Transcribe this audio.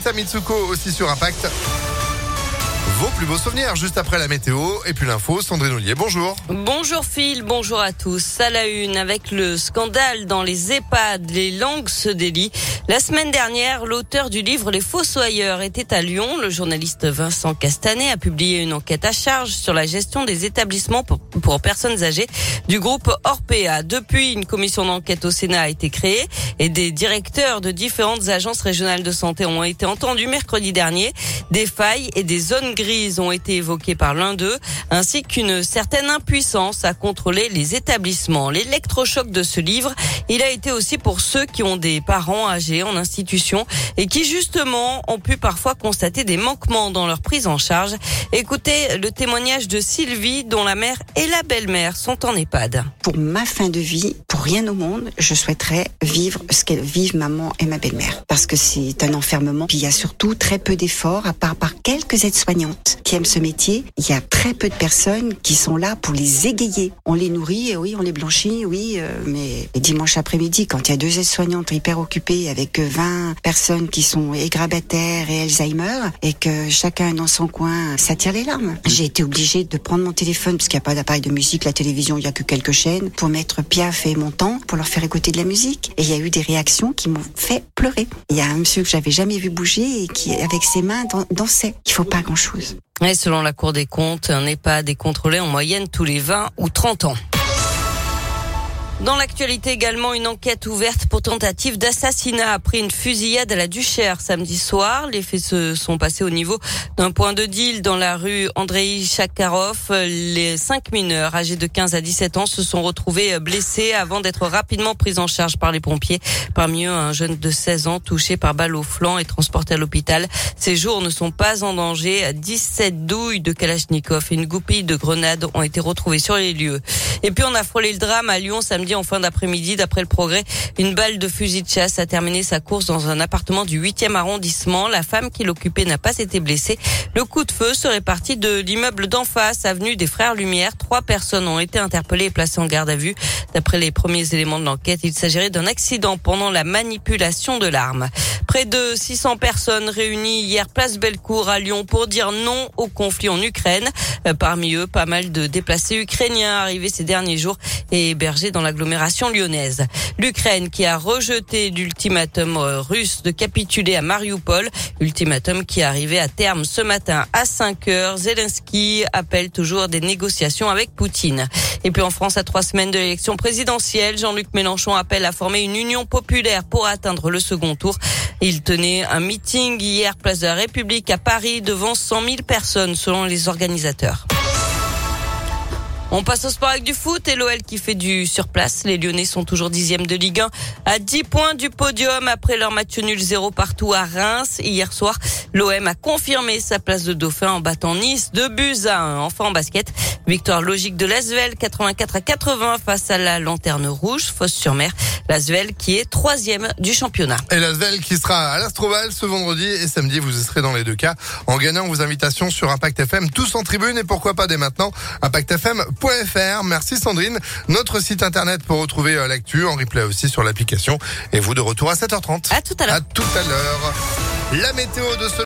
Rita Mitsuko aussi sur Impact. Vos plus beaux souvenirs juste après la météo et puis l'info. Sandrine Ollier, bonjour. Bonjour Phil, bonjour à tous. À la une, avec le scandale dans les EHPAD, les langues se délient. La semaine dernière, l'auteur du livre Les Fossoyeurs était à Lyon. Le journaliste Vincent Castanet a publié une enquête à charge sur la gestion des établissements pour, personnes âgées du groupe Orpea. Depuis, une commission d'enquête au Sénat a été créée et des directeurs de différentes agences régionales de santé ont été entendus mercredi dernier. Des failles et des zones grises ont été évoquées par l'un d'eux, ainsi qu'une certaine impuissance à contrôler les établissements. L'électrochoc de ce livre, il a été aussi pour ceux qui ont des parents âgés en institution et qui justement ont pu parfois constater des manquements dans leur prise en charge. Écoutez le témoignage de Sylvie dont la mère et la belle-mère sont en EHPAD. Pour ma fin de vie, pour rien au monde, je souhaiterais vivre ce qu'elles vivent maman et ma belle-mère. Parce que c'est un enfermement. Puis il y a surtout très peu d'efforts, à part par quelques qui aiment ce métier. Il y a très peu de personnes qui sont là pour les égayer. On les nourrit, oui, on les blanchit, oui, euh, mais dimanche après-midi, quand il y a deux aides-soignantes hyper occupées avec 20 personnes qui sont égrabataires et Alzheimer, et que chacun dans son coin, ça tire les larmes. J'ai été obligée de prendre mon téléphone, parce qu'il n'y a pas d'appareil de musique, la télévision, il n'y a que quelques chaînes, pour mettre Piaf et mon temps, pour leur faire écouter de la musique. Et il y a eu des réactions qui m'ont fait pleurer. Il y a un monsieur que j'avais jamais vu bouger et qui, avec ses mains, dansait. Il faut pas grand-chose. Et selon la Cour des comptes, un EHPAD est contrôlé en moyenne tous les 20 ou 30 ans. Dans l'actualité également, une enquête ouverte pour tentative d'assassinat après une fusillade à la Duchère samedi soir. Les faits se sont passés au niveau d'un point de deal dans la rue Andrei Chakarov. Les cinq mineurs âgés de 15 à 17 ans se sont retrouvés blessés avant d'être rapidement pris en charge par les pompiers. Parmi eux, un jeune de 16 ans touché par balle au flanc et transporté à l'hôpital. Ces jours ne sont pas en danger. 17 douilles de Kalachnikov et une goupille de grenades ont été retrouvées sur les lieux. Et puis on a frôlé le drame à Lyon samedi en fin d'après-midi. D'après le progrès, une balle de fusil de chasse a terminé sa course dans un appartement du 8e arrondissement. La femme qui l'occupait n'a pas été blessée. Le coup de feu serait parti de l'immeuble d'en face, avenue des Frères Lumière. Trois personnes ont été interpellées et placées en garde à vue. D'après les premiers éléments de l'enquête, il s'agirait d'un accident pendant la manipulation de l'arme. Près de 600 personnes réunies hier place Bellecour à Lyon pour dire non au conflit en Ukraine. Euh, parmi eux, pas mal de déplacés ukrainiens arrivés ces derniers jours et hébergés dans l'agglomération lyonnaise. L'Ukraine qui a rejeté l'ultimatum euh, russe de capituler à Mariupol, ultimatum qui est arrivé à terme ce matin à 5 heures. Zelensky appelle toujours des négociations avec Poutine. Et puis en France, à trois semaines de l'élection présidentielle, Jean-Luc Mélenchon appelle à former une union populaire pour atteindre le second tour. Il tenait un meeting hier place de la République à Paris devant 100 000 personnes selon les organisateurs. On passe au sport avec du foot et l'OL qui fait du surplace. Les Lyonnais sont toujours dixième de Ligue 1 à 10 points du podium après leur match nul 0 partout à Reims. Hier soir, l'OM a confirmé sa place de dauphin en battant Nice de buts à 1. Enfin en basket, victoire logique de l'Asvel 84 à 80 face à la Lanterne Rouge, fosse sur mer. L'Asvel qui est troisième du championnat. Et l'Asvel qui sera à l'Astroval ce vendredi et samedi, vous y serez dans les deux cas en gagnant vos invitations sur Impact FM, tous en tribune et pourquoi pas dès maintenant, Merci Sandrine. Notre site internet pour retrouver euh, l'actu en replay aussi sur l'application et vous de retour à 7h30. À tout à l'heure. À tout à l'heure. La météo de ce